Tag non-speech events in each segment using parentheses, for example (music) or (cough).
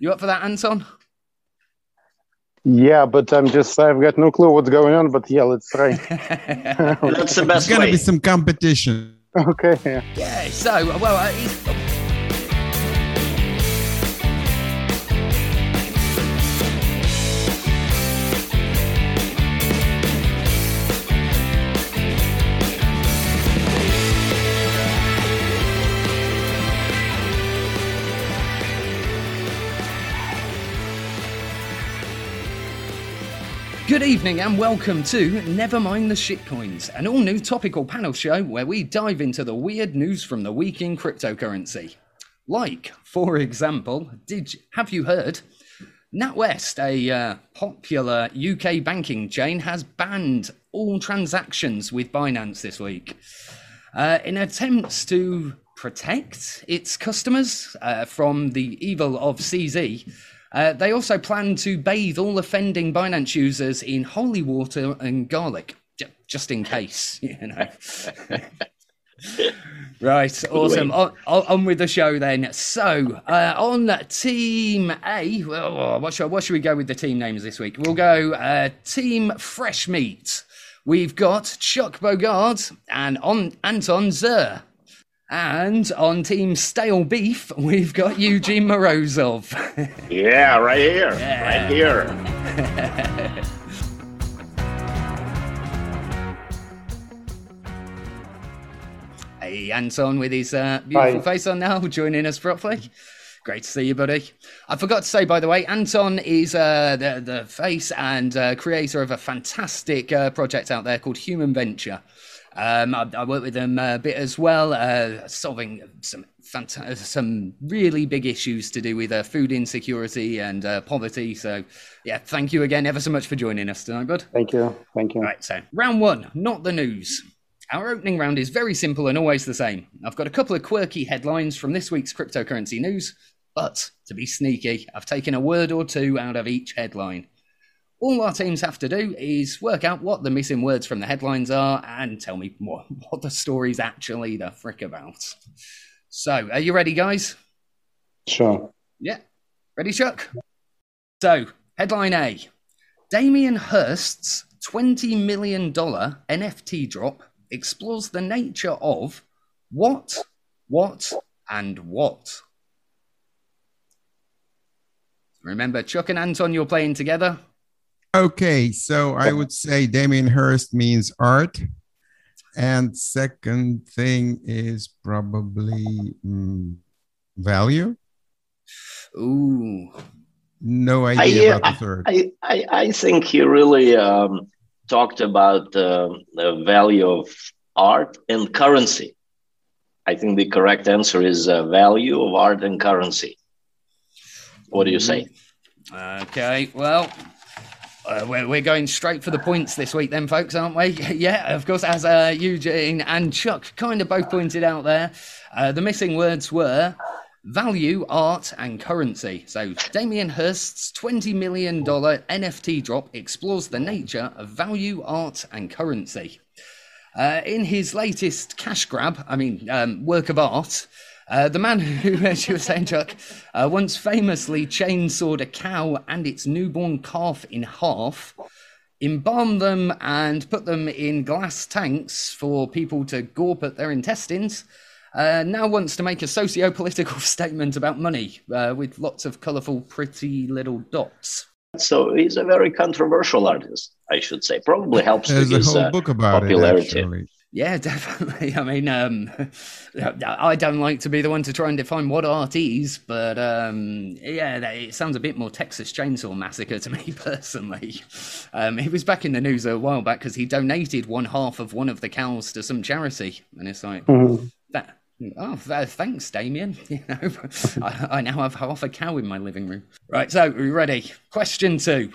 You up for that, Anton? Yeah, but I'm just, I've got no clue what's going on, but yeah, let's try. That's the There's best gonna be some competition. (laughs) okay. Yeah. Yeah, so, well, uh, Good evening and welcome to Never Mind the Shitcoins, an all new topical panel show where we dive into the weird news from the week in cryptocurrency. Like, for example, did have you heard? NatWest, a uh, popular UK banking chain, has banned all transactions with Binance this week uh, in attempts to protect its customers uh, from the evil of CZ. Uh, they also plan to bathe all offending Binance users in holy water and garlic, j- just in case, (laughs) you know. (laughs) right, awesome. On, on with the show then. So, uh, on Team A, well, what, should, what should we go with the team names this week? We'll go uh, Team Fresh Meat. We've got Chuck Bogard and on Anton Zer. And on Team Stale Beef, we've got Eugene Morozov. (laughs) Yeah, right here. Right here. (laughs) Hey, Anton with his uh, beautiful Hi. face on now, joining us properly. Great to see you, buddy. I forgot to say, by the way, Anton is uh, the, the face and uh, creator of a fantastic uh, project out there called Human Venture. Um, I, I work with them a bit as well, uh, solving some fanta- some really big issues to do with uh, food insecurity and uh, poverty. So, yeah, thank you again ever so much for joining us tonight, bud. Thank you. Thank you. Right, so round one, not the news. Our opening round is very simple and always the same. I've got a couple of quirky headlines from this week's cryptocurrency news, but to be sneaky, I've taken a word or two out of each headline. All our teams have to do is work out what the missing words from the headlines are and tell me (laughs) what, what the story's actually the frick about. So, are you ready, guys? Sure. Yeah. Ready, Chuck? So, headline A Damien Hirst's $20 million NFT drop explores the nature of what, what, and what. Remember, Chuck and Anton, you're playing together. Okay, so I would say Damien Hirst means art. And second thing is probably mm, value. Ooh. No idea uh, about the third. I, I, I think he really um, talked about uh, the value of art and currency. I think the correct answer is uh, value of art and currency. What do you say? Okay, well, uh, we're, we're going straight for the points this week, then, folks, aren't we? (laughs) yeah, of course, as uh, Eugene and Chuck kind of both pointed out there, uh, the missing words were value, art, and currency. So, Damien Hirst's $20 million NFT drop explores the nature of value, art, and currency. Uh, in his latest cash grab, I mean, um, work of art, uh, the man (laughs) who, as you were saying, Chuck, uh, once famously chainsawed a cow and its newborn calf in half, embalmed them, and put them in glass tanks for people to gawp at their intestines, uh, now wants to make a socio political (laughs) statement about money uh, with lots of colourful, pretty little dots. So he's a very controversial artist, I should say. Probably helps to There's a his whole uh, book about popularity. it, actually. Yeah, (laughs) definitely. I mean, um, (laughs) I don't like to be the one to try and define what art is, but um, yeah, that- it sounds a bit more Texas Chainsaw Massacre to (laughs) me personally. Um, he was back in the news a while back because he donated one half of one of the cows to some charity, and it's like Mhm. that. Oh, thanks, Damien. You know, I, I now have half a cow in my living room. Right, so are we ready? Question two.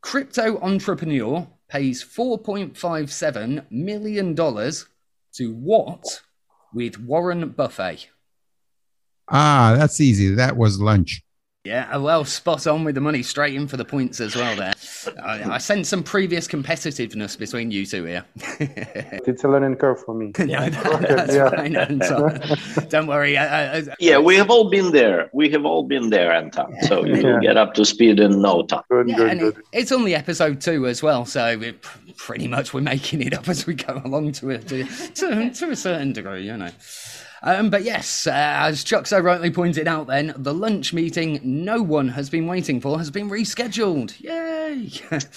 Crypto entrepreneur pays $4.57 million to what with Warren Buffett? Ah, that's easy. That was lunch. Yeah, uh, well, spot on with the money, straight in for the points as well. There, I, I sense some previous competitiveness between you two here. (laughs) It's a learning curve for me. (laughs) no, that- that's yeah. fine, Anton. (laughs) Don't worry. I, I, I- Yeah, we have all been there. We have all been there, Anton. So you will Yeah. get up to speed in no time. Good, Yeah, good, and good. it, it's only episode two as well, so it, pretty much we're making it up as we go along to a, to, to, to a certain degree, you know. Um, but yes, uh, as Chuck so rightly pointed out, then the lunch meeting no one has been waiting for has been rescheduled. Yay! (laughs)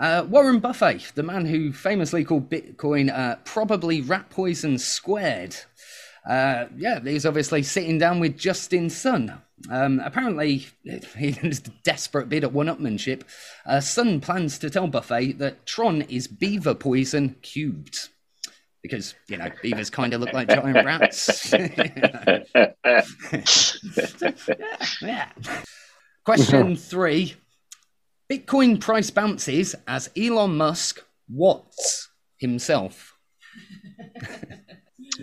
Uh, Warren Buffett, the man who famously called Bitcoin uh, probably rat poison squared, uh, yeah, he's obviously sitting down with Justin Sun. Um, apparently, (laughs) in a desperate bid at one-upmanship, uh, Sun plans to tell Buffett that Tron is beaver poison cubed. Because, you know, beavers kind of look like giant rats. yeah. (laughs) Question three. Bitcoin price bounces as Elon Musk what's himself.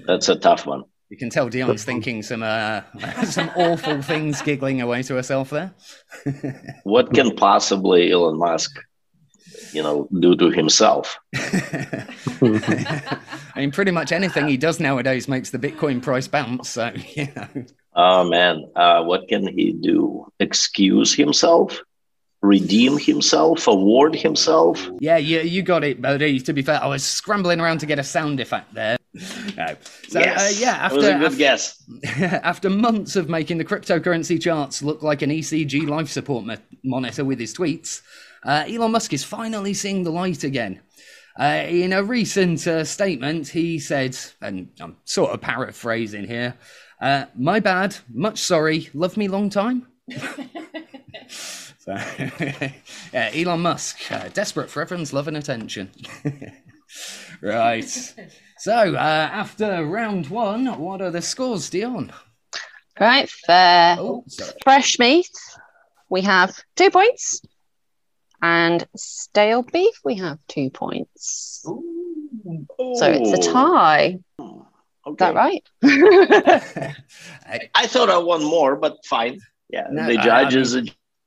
That's a tough one. You can tell Dion's thinking some uh, (laughs) some awful things, giggling away to herself there. What can possibly Elon Musk, you know, do to himself? (laughs) I mean, pretty much anything he does nowadays makes the Bitcoin price bounce. So, (laughs) you know, Oh man, uh, what can he do? Excuse himself? Redeem himself? Award himself? yeah, you, you got it, buddy. To be fair, I was scrambling around to get a sound effect there. (laughs) No. So, yes, uh, yeah, that after, was a good after, guess. after months of making the cryptocurrency charts look like an ECG life support mo- monitor with his tweets, uh, Elon Musk is finally seeing the light again. Uh, in a recent uh, statement, he said, and I'm sort of paraphrasing here, uh, my bad, much sorry, love me long time. (laughs) so, (laughs) yeah, Elon Musk, uh, desperate for everyone's love and attention. (laughs) right. So, uh, after round one, what are the scores, Dion? Right, for Oh, fresh meat, we have two points. And stale beef, we have two points. So it's a tie. Is oh, that right? I- (laughs) I- I thought I won more, but fine. Yeah, No, the I- judge I is a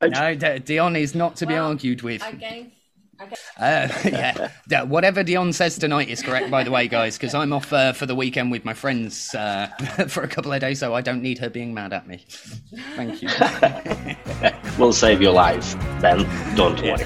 no, D- Dion is not to be Well, argued with. I gave. Uh, (laughs) yeah, whatever Dion says tonight is correct, by the way, guys, because I'm off uh, for the weekend with my friends uh, (laughs) for a couple of days, so I don't need her being mad at me. Thank you. (laughs) we'll save your life. Then don't worry.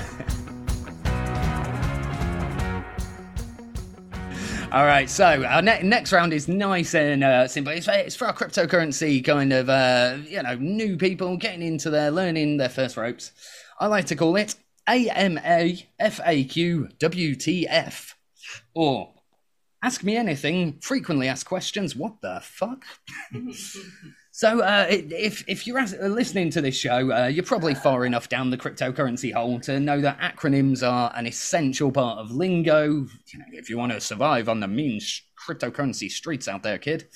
All right, so our ne- next round is nice and uh, simple. It's, it's for our cryptocurrency kind of, uh, you know, new people getting into there, learning their first ropes. I like to call it AMA FAQ WTF. Or Ask Me Anything, frequently asked questions. What the fuck? (laughs) So, uh, if if you're as- listening to this show, uh, you're probably far enough down the cryptocurrency hole to know that acronyms are an essential part of lingo. You know, if you want to survive on the mean sh- cryptocurrency streets out there, kid.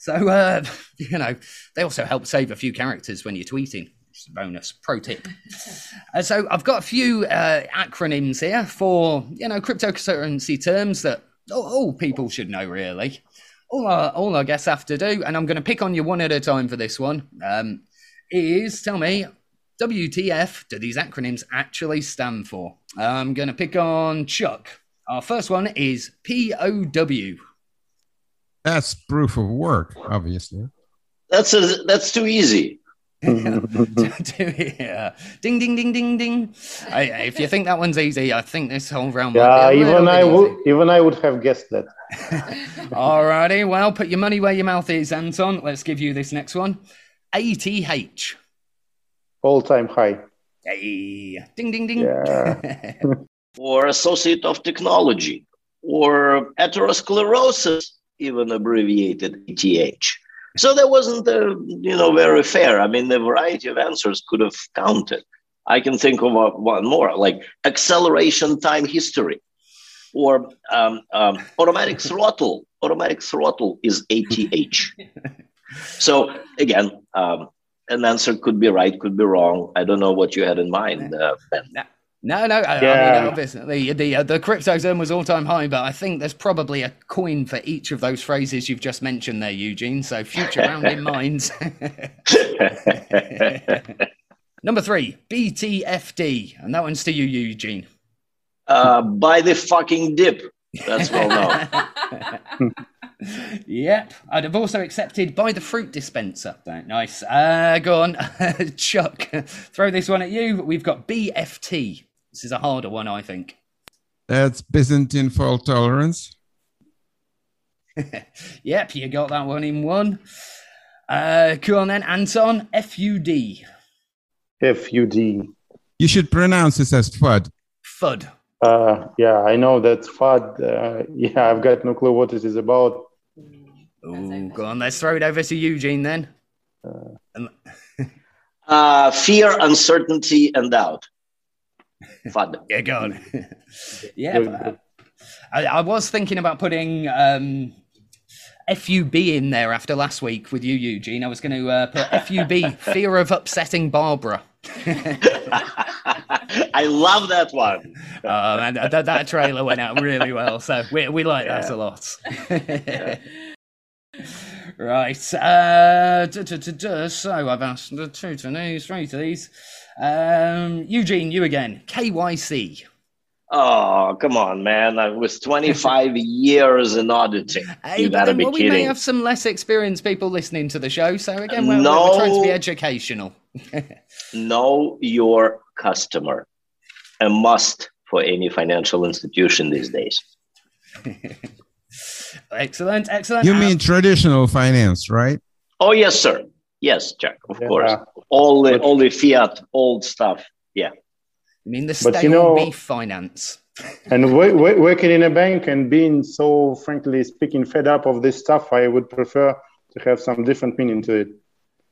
So, uh, (laughs) you know, they also help save a few characters when you're tweeting. It's a bonus pro tip. Uh, so, I've got a few uh, acronyms here for you know cryptocurrency terms that all, all people should know, really all I, all our guests have to do, and I'm going to pick on you one at a time for this one, um, is tell me, WTF do these acronyms actually stand for? I'm going to pick on Chuck. Our first one is POW. That's proof of work, obviously. That's a, that's too easy. Yeah. Ding, ding, ding, ding, ding. I, if you think that one's easy, I think this whole round might Yeah, be a even I easy. would even I would have guessed that. Alrighty, well, put your money where your mouth is, Anton. Let's give you this next one. ATH. All time high. Hey, ding, ding, ding. Yeah. Or associate of technology. Or atherosclerosis, even abbreviated ETH. So that wasn't, uh, you know, very fair. I mean, the variety of answers could have counted. I can think of uh, one more, like acceleration time history, or um, um, automatic throttle. Automatic throttle is ATH. (laughs) so again, um, an answer could be right, could be wrong. I don't know what you had in mind, uh, Ben. No, no. I, I mean, obviously, the uh, the crypto zone was all time high, but I think there's probably a coin for each of those phrases you've just mentioned there, Eugene. So future round in (laughs) mind. (laughs) Number three, BTFD. And that one's to you, Eugene. Uh, by the fucking dip. That's well known. (laughs) yep. I'd have also accepted by the fruit dispenser. Right, nice. Uh, go on. Chuck, throw this one at you. We've got BFT. This is a harder one, I think. That's Byzantine fault tolerance. (laughs) yep, you got that one in one. Uh, go on then, Anton. FUD. FUD. You should pronounce this as FUD. FUD. Uh, yeah, I know that's FUD. Uh, (laughs) yeah, I've got no clue what it is about. Ooh, go on, let's throw it over to Eugene then. Uh, (laughs) fear, uncertainty, and doubt. FUD. (laughs) (laughs) Yeah, go on. yeah, but, I, I was thinking about putting um, FUB in there after last week with you, Eugene. I was going to uh, put FUB, (laughs) fear of upsetting Barbara. I love that one. Oh, man, that, that trailer went out really well, so we, we like that a lot. Right, uh, duh, duh, duh, so I've asked two to these, three to these. Um, Eugene, you again. KYC. Oh, come on, man. I was 25 (laughs) years in auditing. Hey, you gotta then, be well, we may have some less experienced people listening to the show, so again, we're, we're trying to be educational. (laughs) Know your customer. A must for any financial institution these days. (laughs) excellent, excellent. You Uh, mean traditional finance, right? Oh, yes, sir. Yes, Jack, of Yeah. course. All the But- all the fiat old stuff. Yeah. I mean the But stale you know- beef finance? (laughs) And wo- wo- working in a bank and being so, frankly speaking, fed up of this stuff, I would prefer to have some different meaning to it.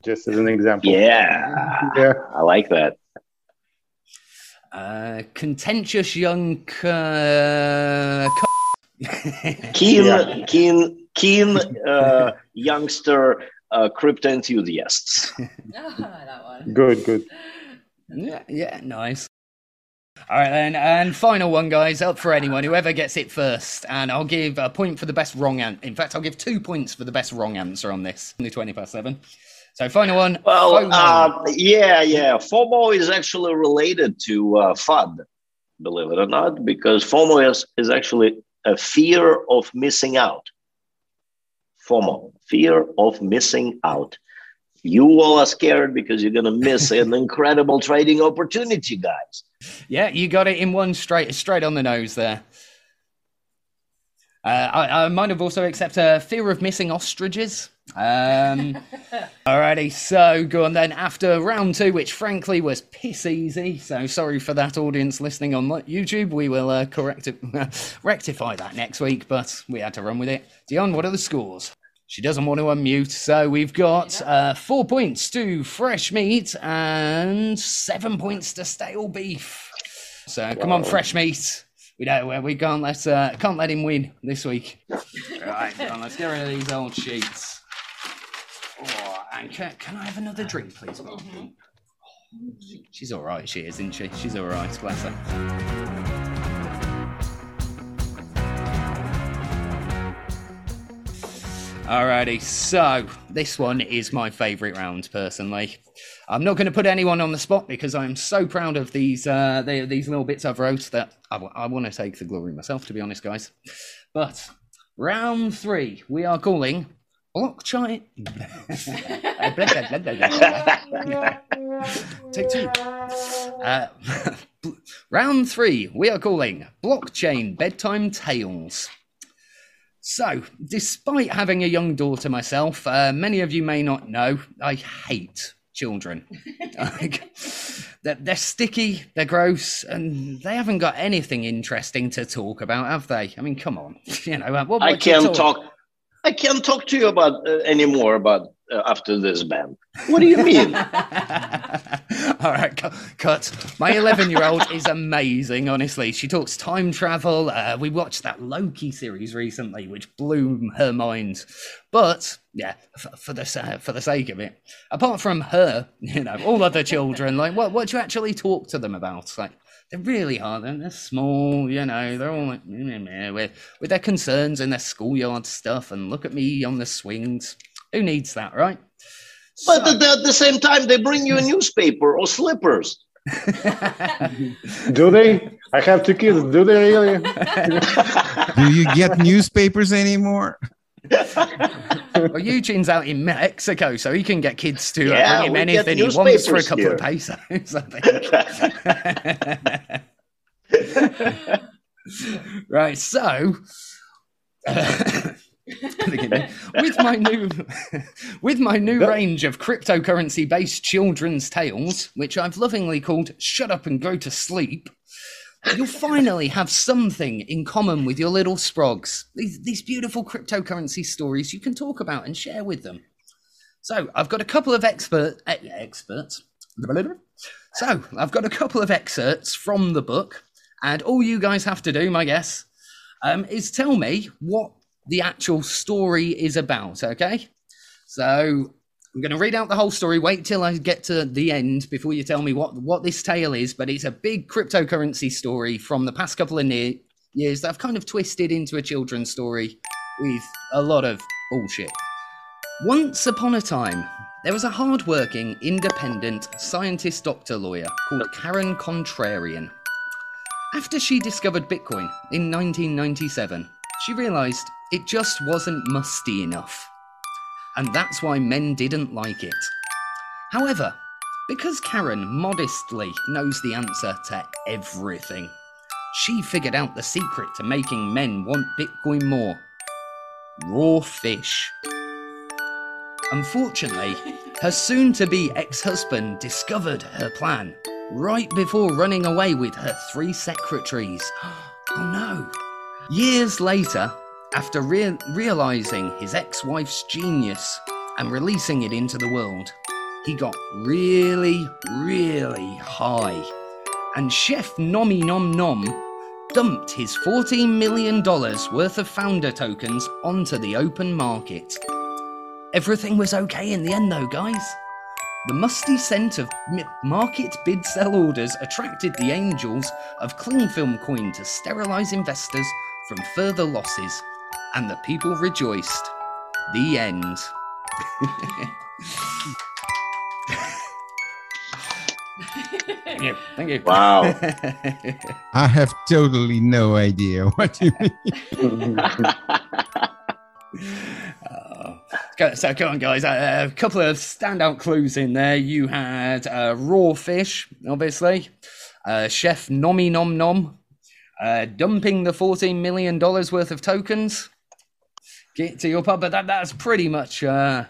Just as an example. Yeah. Yeah. I like that. Uh, contentious young. Uh, co- Keen, Yeah. keen, keen uh, youngster uh, crypto enthusiasts. (laughs) that one. Good, good. yeah, yeah, nice. All right, then, and final one, guys, up for anyone, whoever gets it first. And I'll give a point for the best wrong answer. In fact, I'll give two points for the best wrong answer on this. Only 20 past seven. So, final one. Well, FOMO. uh, yeah, yeah. FOMO is actually related to uh, FUD, believe it or not, because FOMO is, is actually a fear of missing out. FOMO, fear of missing out. You all are scared because you're going to miss (laughs) an incredible trading opportunity, guys. Yeah, you got it in one straight, straight on the nose there. Uh, I, I might have also accepted a fear of missing ostriches. Um, (laughs) alrighty, so go on then. After round two, which frankly was piss easy, so sorry for that audience listening on YouTube. We will uh, correct it, (laughs) rectify that next week, but we had to run with it. Dion, what are the scores? She doesn't want to unmute, so we've got uh, four points to fresh meat and seven points to stale beef. So come on, fresh meat. We don't. We can't let uh, can't let him win this week. right, on, let's get rid of these old sheets. Oh, and can, can I have another drink, please? She's all right. She is, isn't she? She's all right. Bless her. Alrighty, so this one is my favourite round personally. I'm not going to put anyone on the spot because I'm so proud of these uh, the, these little bits I've wrote that I, want to take the glory myself, to be honest, guys. But round three, we are calling blockchain. (laughs) Take two. Uh, (laughs) round three, we are calling blockchain bedtime tales. So, despite having a young daughter myself, uh, many of you may not know, I hate children. like, they're, they're sticky, they're gross, and they haven't got anything interesting to talk about, have they? I mean, come on. (laughs) You know, what, I what you can't talk. I can't talk to you about uh, anymore about uh, after this ban. What do you mean? (laughs) All right, cu- cut. My 11 year old is amazing, honestly. She talks time travel. Uh, we watched that Loki series recently, which blew her mind. But, yeah, for, for, the, sa- for the sake of it, apart from her, you know, all other children, like, what, what do you actually talk to them about? Like, they really are. They're, they're small, you know. They're all like, meh, meh, with, with their concerns and their schoolyard stuff. And look at me on the swings. Who needs that, right? But at the, at the same time, they bring you a newspaper or slippers. Do they? I have two kids. Do they really? Do you get newspapers anymore? well, Eugene's out in Mexico, so he can get kids to uh, Yeah, bring him anything he wants for a couple here. of pesos. I think. (laughs) right, so forgive me. (laughs) with my new (laughs) with my new range of cryptocurrency based children's tales, which I've lovingly called "Shut Up and Go to Sleep." You'll finally have something in common with your little sprogs. These, these beautiful cryptocurrency stories you can talk about and share with them. So I've got a couple of expert e- experts. So I've got a couple of excerpts from the book, and all you guys have to do, my guess, um, is tell me what the actual story is about. Okay, so I'm going to read out the whole story. Wait till I get to the end before you tell me what what this tale is. But it's a big cryptocurrency story from the past couple of years that I've kind of twisted into a children's story with a lot of bullshit. Once upon a time, there was a hard-working, independent scientist doctor lawyer called Karen Contrarian. After she discovered Bitcoin in 1997, she realized it just wasn't musty enough. And that's why men didn't like it. However, because Karen modestly knows the answer to everything, she figured out the secret to making men want Bitcoin more raw fish. Unfortunately, her soon to be ex husband discovered her plan right before running away with her three secretaries. (gasps) Oh no. Years later, after rea- realizing his ex wife's genius and releasing it into the world, he got really, really high. And Chef Nommy Nom Nom dumped his $14 million worth of founder tokens onto the open market. Everything was okay in the end, though, guys. The musty scent of market bid sell orders attracted the angels of cling film coin to sterilize investors from further losses, and the people rejoiced. The end. Thank you. Thank you. Wow. I have totally no idea what you mean. (laughs) Oh. So come on, guys. Uh, a couple of standout clues in there. You had uh, raw fish, obviously. Uh, Chef Nommy Nom Nom uh, dumping the fourteen million dollars worth of tokens. Get to your pub, but that, that's pretty much uh,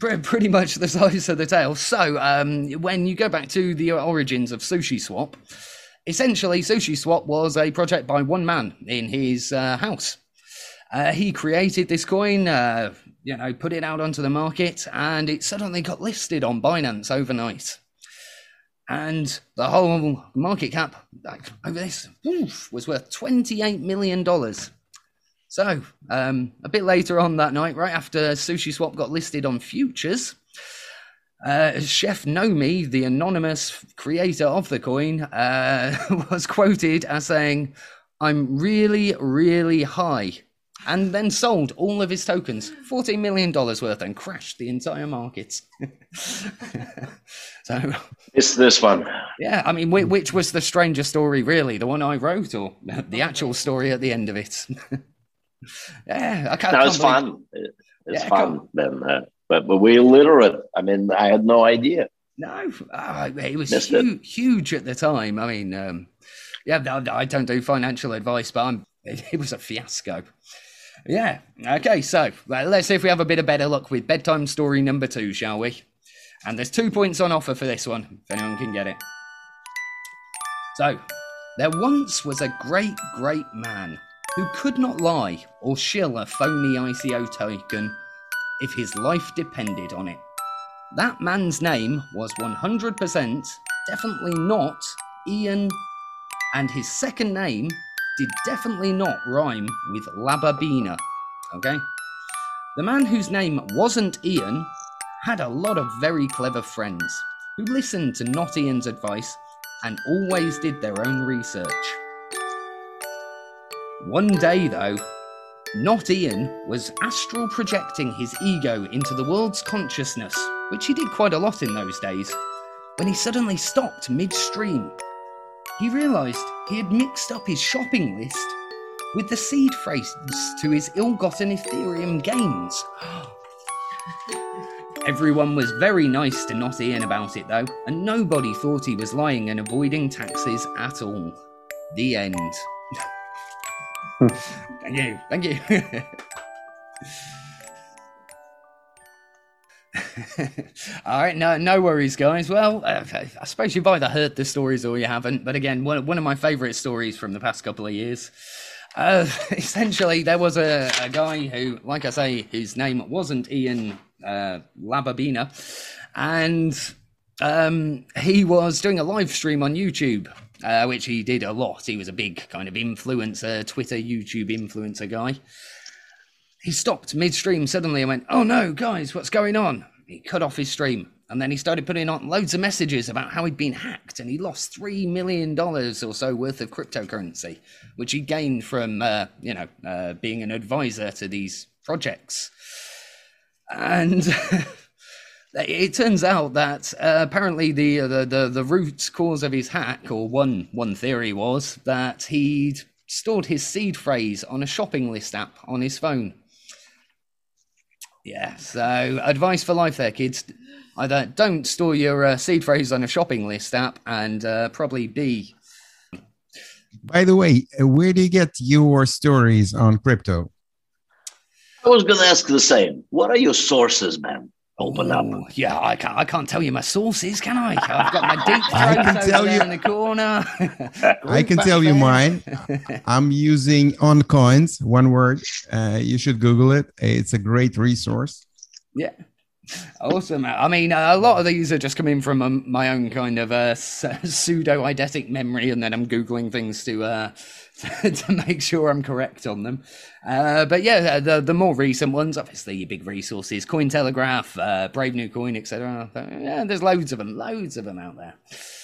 pre- pretty much the (laughs) size of the tale. So um, when you go back to the origins of Sushi Swap, essentially Sushi Swap was a project by one man in his uh, house. Uh, he created this coin, uh, you know, put it out onto the market, and it suddenly got listed on Binance overnight. And the whole market cap like, over this oof, was worth $28 million. So, um, a bit later on that night, right after Sushi Swap got listed on futures, uh, Chef Nomi, the anonymous creator of the coin, uh, (laughs) was quoted as saying, I'm really, really high. And then sold all of his tokens, $14 million worth, and crashed the entire market. (laughs) so, it's this one. yeah, I mean, which was the stranger story, really? The one I wrote, or the actual story at the end of it? (laughs) yeah, I can't. No, can't it's fun. It- It's Yeah, fun. Then, uh, but but we're illiterate. I mean, I had no idea. No, ah, it was Missed it. huge, huge at the time. I mean, um, yeah, I I don't do financial advice, but I'm, it, (laughs) it was a fiasco. Yeah. Okay, so well, let's see if we have a bit of better luck with bedtime story number two, shall we? And there's two points on offer for this one, if anyone can get it. So, there once was a great, great man who could not lie or shill a phony ICO token if his life depended on it. That man's name was 100% definitely not Ian, and his second name did definitely not rhyme with Lababina. Okay? The man whose name wasn't Ian had a lot of very clever friends who listened to not Ian's advice and always did their own research. One day, though, not Ian, was astral projecting his ego into the world's consciousness, which he did quite a lot in those days, when he suddenly stopped midstream. He realised he had mixed up his shopping list with the seed phrases to his ill gotten Ethereum gains. (gasps) Everyone was very nice to not Ian about it though, and nobody thought he was lying and avoiding taxes at all. The end. Thank you, thank you. (laughs) All right, no, no worries, guys. Well, uh, I suppose you've either heard the stories or you haven't. But again, one, one of my favourite stories from the past couple of years. Uh, (laughs) essentially, there was a, a guy who, like I say, his name wasn't Ian uh, Lababina, and um, he was doing a live stream on YouTube, uh, which he did a lot. He was a big kind of influencer, Twitter, YouTube influencer guy. He stopped midstream suddenly and went, Oh no, guys, what's going on? He cut off his stream. And then he started putting on loads of messages about how he'd been hacked and he lost $3 million or so worth of cryptocurrency, which he gained from, uh, you know, uh, being an advisor to these projects. And (laughs) it turns out that uh, apparently the, the, the, the root cause of his hack, or one, one theory was, that he'd stored his seed phrase on a shopping list app on his phone. Yeah, so advice for life there, kids. Either don't store your uh, seed phrase on a shopping list app, and uh, probably B. By the way, uh, where do you get your stories on crypto? I was going to ask the same. What are your sources, man? Open up. Ooh, Yeah, I can't. I can't tell you my sources, can I? I've got my deep (laughs) (laughs) I can tell you- in the corner. I can tell you mine. I'm using OnCoins, one word. Uh, you should Google it. It's a great resource. Yeah. Awesome. I mean, uh, a lot of these are just coming from um, my own kind of uh, pseudo eidetic memory, and then I'm googling things to uh, (laughs) to make sure I'm correct on them. Uh, but yeah, the the more recent ones, obviously, big resources, Cointelegraph, uh, Brave New Coin, etc. Yeah, there's loads of them, loads of them out there.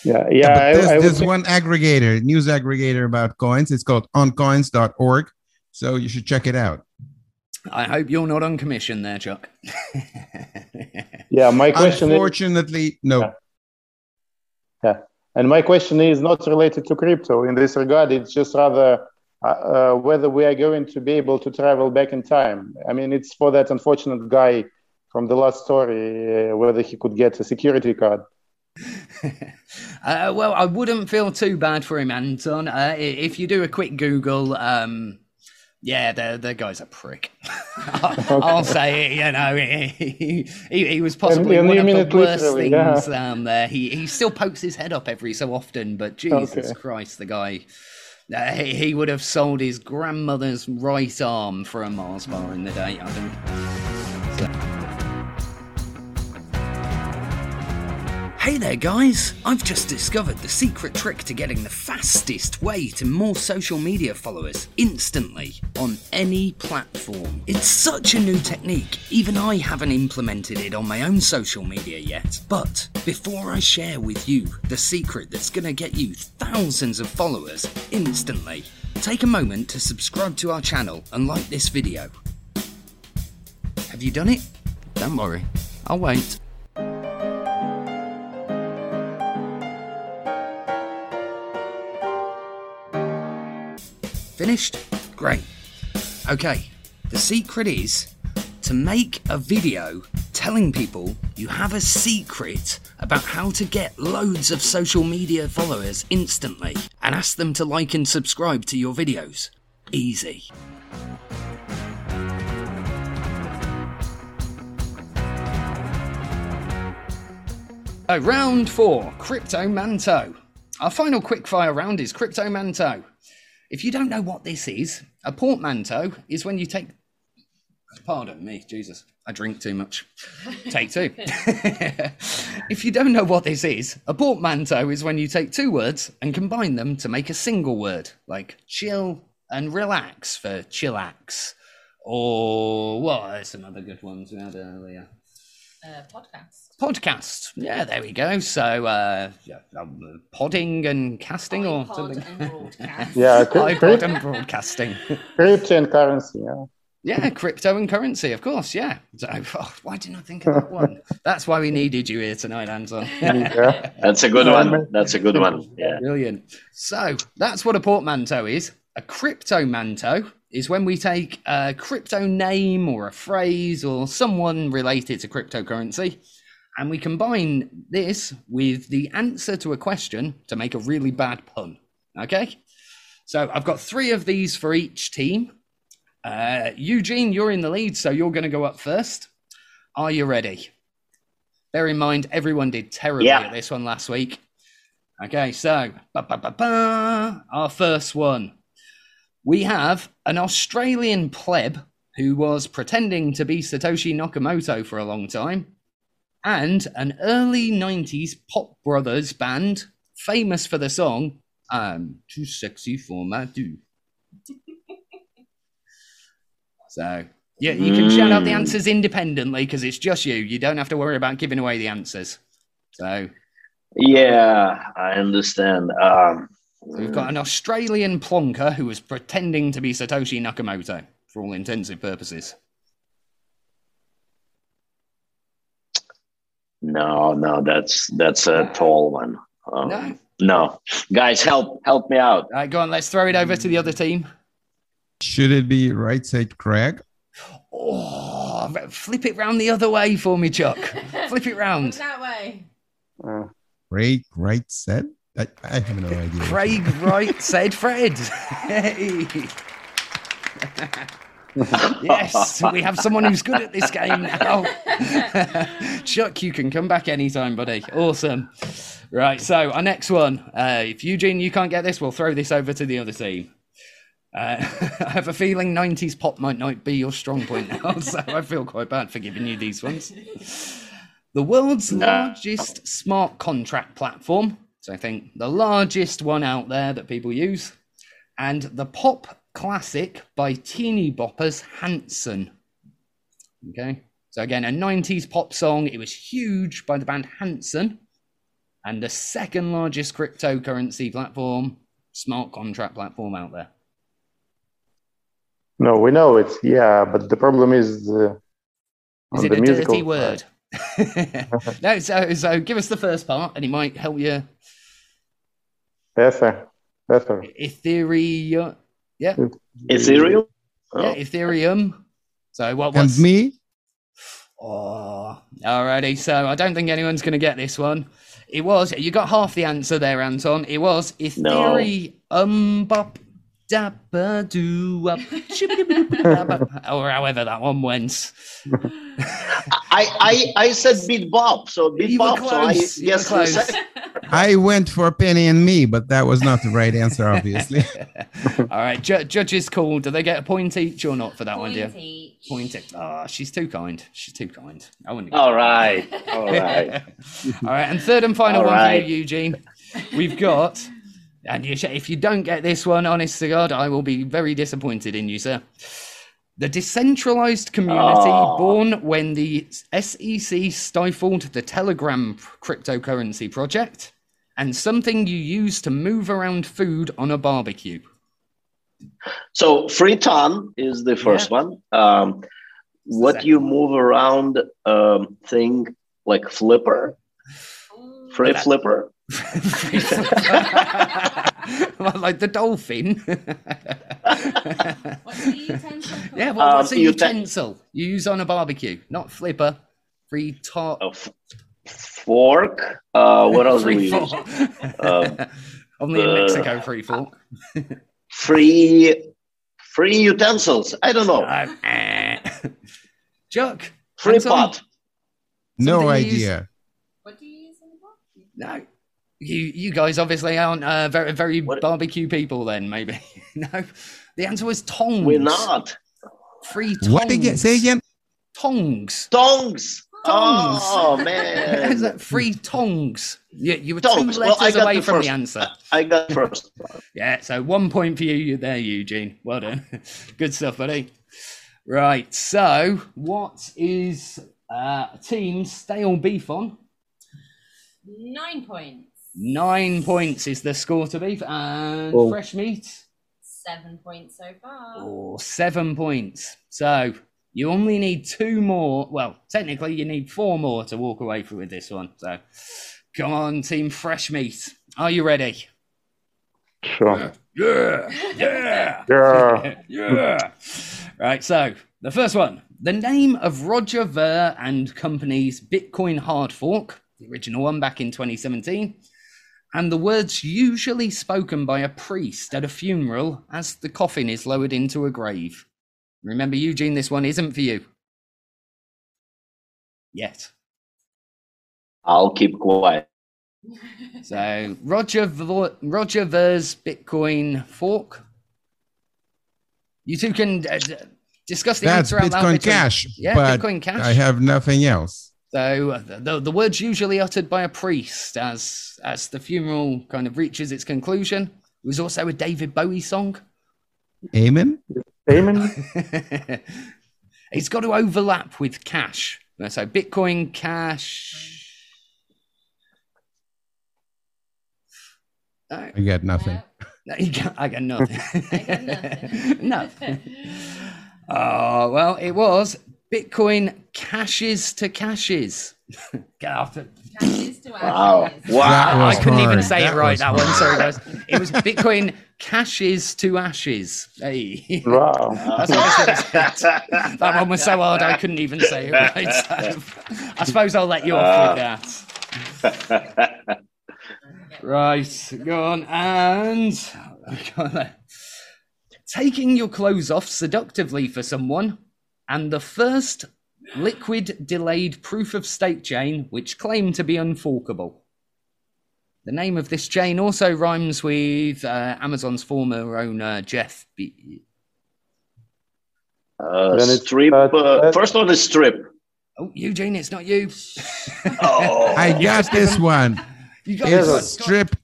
Yeah, yeah. But I, there's I there's say- one aggregator, news aggregator about coins. It's called oncoins.org. So you should check it out. I hope you're not on commission there, Chuck. (laughs) yeah, my question is, Unfortunately, no. Yeah. and my question is not related to crypto in this regard. It's just rather uh, uh, whether we are going to be able to travel back in time. I mean, it's for that unfortunate guy from the last story, uh, whether he could get a security card. (laughs) uh, well, I wouldn't feel too bad for him, Anton. Uh, if you do a quick Google, um, yeah, the the guy's a prick. I'll, (laughs) I'll say it. You know, he, he, he was possibly one of the worst things yeah. down there. He he still pokes his head up every so often, but Jesus Okay. Christ, the guy. Uh, he, he would have sold his grandmother's right arm for a Mars bar in the day, I think. Hey there, guys! I've just discovered the secret trick to getting the fastest way to more social media followers instantly on any platform. It's such a new technique, even I haven't implemented it on my own social media yet. But before I share with you the secret that's gonna get you thousands of followers instantly, take a moment to subscribe to our channel and like this video. Have you done it? Don't worry, I'll wait. Finished? Great. Okay, the secret is to make a video telling people you have a secret about how to get loads of social media followers instantly and ask them to like and subscribe to your videos. Easy. Oh, round four, Crypto Manto. Our final quickfire round is Crypto Manto. If you don't know what this is, a portmanteau is when you take. Pardon me, Jesus, I drink too much. Take two. (laughs) if you don't know what this is, a portmanteau is when you take two words and combine them to make a single word, like chill and relax for chillax. Or what are some other good ones we had earlier? Uh, podcast. Podcast. Yeah, there we go. So, uh, yeah, um, podding and casting or something. and broadcast. Yeah, cry- (laughs) iPod and (laughs) broadcasting. crypto and currency. Yeah. Yeah, crypto and currency, of course. Yeah. So, oh, why didn't I think of that one? (laughs) That's why we needed you here tonight, Anton. Yeah. That's a good one. That's a good one. Yeah. Brilliant. So that's what a portmanteau is. A crypto manto is when we take a crypto name or a phrase or someone related to cryptocurrency and we combine this with the answer to a question to make a really bad pun. Okay? So I've got three of these for each team. Uh, Eugene, you're in the lead, so you're going to go up first. Are you ready? Bear in mind, everyone did terribly Yeah. at this one last week. Okay, so ba, ba, ba, ba, our first one. We have an Australian pleb who was pretending to be Satoshi Nakamoto for a long time, and an early 90s pop brothers band famous for the song I'm Too Sexy for My Do. (laughs) So, yeah, you can shout out the Mm. answers independently because it's just you. You don't have to worry about giving away the answers. So, Yeah, I understand. Um, So we've got an Australian plonker who was pretending to be Satoshi Nakamoto for all intensive purposes. no, no, that's that's a tall one. Um, No. no, guys, help help me out. All right, go on, let's throw it over to the other team. Should it be right side Craig? Oh, flip it round the other way for me, Chuck. (laughs) flip it Look round. that way. Uh, Craig right said? I, I have no idea. Craig Wright (laughs) said Fred. Hey. (laughs) yes, we have someone who's good at this game now. (laughs) Chuck, you can come back anytime, buddy. Awesome. Right, so our next one. Uh, if Eugene, you can't get this, we'll throw this over to the other team. Uh, I have a feeling 90s pop might not be your strong point now, so I feel quite bad for giving you these ones. The world's Nah. largest smart contract platform, so I think the largest one out there that people use, and the pop classic by Teeny Boppers Hanson. Okay, so again, a 90s pop song. It was huge by the band Hanson, and the second largest cryptocurrency platform, smart contract platform out there. no, we know it. Yeah, but the problem is uh, Is it the a musical dirty word? (laughs) no, so so give us the first part, and it might help you. Ether, Ether. Ethereum, yeah, Ethereum. yeah, Oh. Ethereum. So what was? me? Oh, alrighty. So I don't think anyone's going to get this one. It was you got half the answer there, Anton. It was Ethereum bop dabba doo up or however that one went. I, I I said beat bop, so beat bop. So I close, you were close. I went for Penny and me, but that was not the right answer, obviously. All right, ju- judges call. Do they get a point each or not for that one, dear? Point each. Point it. Oh, she's too kind. She's too kind. I wouldn't. All right, all right. All right, and third and final All one right. for you, Eugene. We've got, and you, sh- if you don't get this one, honest to God, I will be very disappointed in you, sir. The decentralized community Oh. born when the SEC stifled the Telegram cryptocurrency project, and something you use to move around food on a barbecue. So Free TON is the first one. Um, what Second you move around um, thing like flipper, free flipper. (laughs) like the dolphin. (laughs) What's the utensil called? yeah, well, what's Um, a uten- utensil you use on a barbecue? Not flipper. Free top. A f- fork. Uh, what else do we use? fork. Um, Only in uh, Mexico, free fork. Free, free utensils. I don't know. Eh. Chuck. Free Anton? pot. No Something you use- idea. What do you use in the barbecue? No. You you guys obviously aren't uh, very very What- barbecue people then maybe. (laughs) no. The answer was tongs. We're not Free tongs. What again? Say again. Tongs. tongs. Tongs. Oh (laughs) Is man, that free tongs? You, you were Tongs. two letters got away the from first- the answer. I got first. Yeah, so one point for you there, Eugene. Well done. (laughs) Good stuff, buddy. Right, so what is uh, team stale beef on? Nine points. Nine points is the score to beef, and Oh. fresh meat Seven points so far. Oh, seven points. So you only need two more. Well, technically, you need four more to walk away with this one. So come on, Team Fresh Meat. Are you ready? Sure. Yeah, yeah, (laughs) Yeah. (laughs) yeah. Right, so the first one. The name of Roger Ver and Company's Bitcoin hard fork, the original one back in 2017, and the words usually spoken by a priest at a funeral as the coffin is lowered into a grave. Remember, Eugene, this one isn't for you. Yet. I'll keep quiet. (laughs) (laughs) So Roger Vo- Roger Ver's Bitcoin fork. You two can uh, discuss the That's answer out loud Bitcoin Cash. Yeah, but Bitcoin Cash. I have nothing else. So the the words usually uttered by a priest as as the funeral kind of reaches its conclusion. It was also a David Bowie song. Amen. Amen. (laughs) it's got to overlap with cash. So Bitcoin Cash. Uh, I got nothing. No, you got, I got nothing. I got nothing. (laughs) nothing. (laughs) Oh, well, it was Bitcoin caches to cashes. (laughs) Get off it. Cashes to Wow. ashes. Wow. I couldn't even say That it right, was that one. Sorry, guys. It was Bitcoin caches to ashes. Hey. Wow. That's what I should have said. That one was so hard, I couldn't even say it right. So I suppose I'll let you off with uh. that. Right, go on. And (laughs) taking your clothes off seductively for someone, and the first liquid delayed proof of stake chain which claimed to be unforkable. The name of this chain also rhymes with uh, Amazon's former owner Jeff. Be- Uh, Then it's, strip. uh, first one the strip. oh, Eugene, it's not you. Oh, (laughs) I got this one. You got Yes, this sir. one. Strip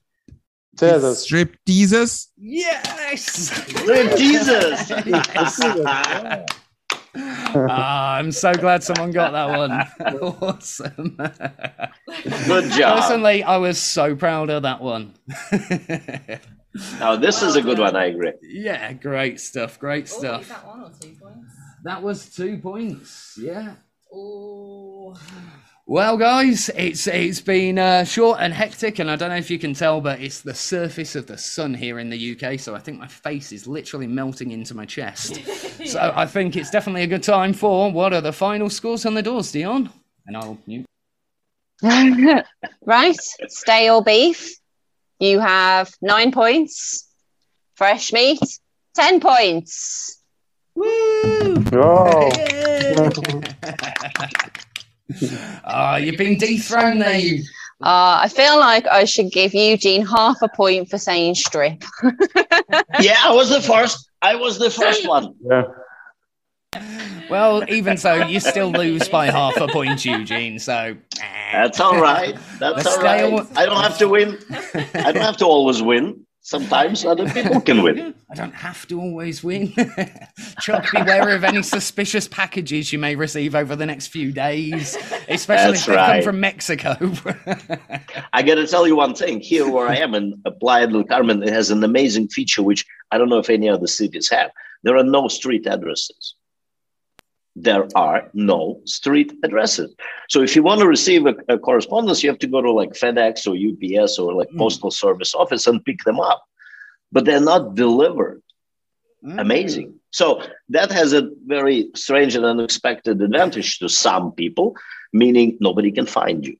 Jesus. strip teasers. Yes. strip Jesus. (laughs) Ah, I'm so glad someone got that one. (laughs) awesome. Good job. Personally, I was so proud of that one. (laughs) Now this is a good one. I agree. yeah, great stuff. Great Oh, is stuff. that one or two points? That was two points. Yeah. Oh, Well, guys, it's it's been uh, short and hectic, and I don't know if you can tell, but it's the surface of the sun here in the UK, so I think my face is literally melting into my chest. (laughs) so I think it's definitely a good time for what are the final scores on the doors, Dion? And I'll mute. (laughs) right, stale beef. You have nine points. Fresh meat, ten points. Woo! Oh. (laughs) (laughs) Ah, you've been dethroned there. You. Uh, I feel like I should give Eugene half a point for saying strip. (laughs) Yeah, I was the first. I was the first one. Yeah. Well, even so, you still lose by half a point, Eugene. So eh. That's all right. That's The all right. stale- I don't have to win. I don't have to always win. Sometimes other people can win. (laughs) I don't have to always win. (laughs) Chuck, beware of any suspicious packages you may receive over the next few days, especially That's if they come from Mexico. (laughs) I got to tell you one thing. Here, where I am in Playa del Carmen, it has an amazing feature which I don't know if any other cities have. There are no street addresses. There are no street addresses. So if you want to receive a, a correspondence, you have to go to like FedEx or UPS or like Mm. Postal Service office and pick them up. But they're not delivered. Mm. Amazing. So that has a very strange and unexpected advantage to some people, meaning nobody can find you.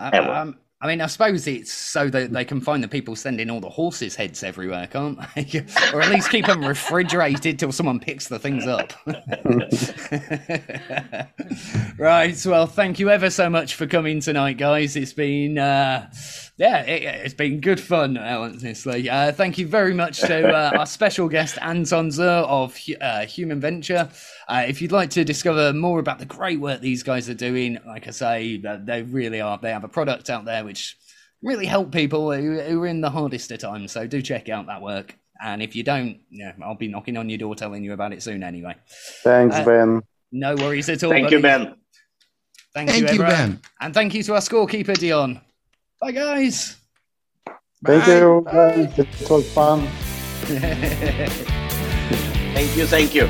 Ever. Um, I mean, I suppose it's so that they can find the people sending all the horses' heads everywhere, can't they? (laughs) or at least keep them refrigerated till someone picks the things up. (laughs) right. Well, thank you ever so much for coming tonight, guys. It's been, uh, yeah, it, it's been good fun, honestly. Uh, thank you very much to uh, (laughs) our special guest, Anton Zur of uh, Human Venture. Uh, if you'd like to discover more about the great work these guys are doing, like I say, they really are. They have a product out there which really help people who, who are in the hardest of times. So do check out that work. And if you don't, yeah, I'll be knocking on your door telling you about it soon anyway. Thanks, Uh, Ben. No worries at all. Thank you. Ben. Thank, Thank you, everyone. Ben. And thank you to our scorekeeper, Dion. Bye, guys. Thank Bye. you. guys. It was fun. (laughs) Thank you, thank you.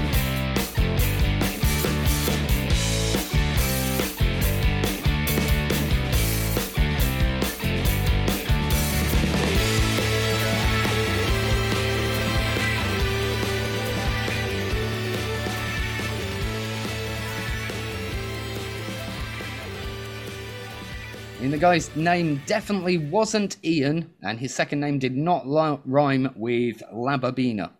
Guy's name definitely wasn't Ian, and his second name did not rhyme with Lababina.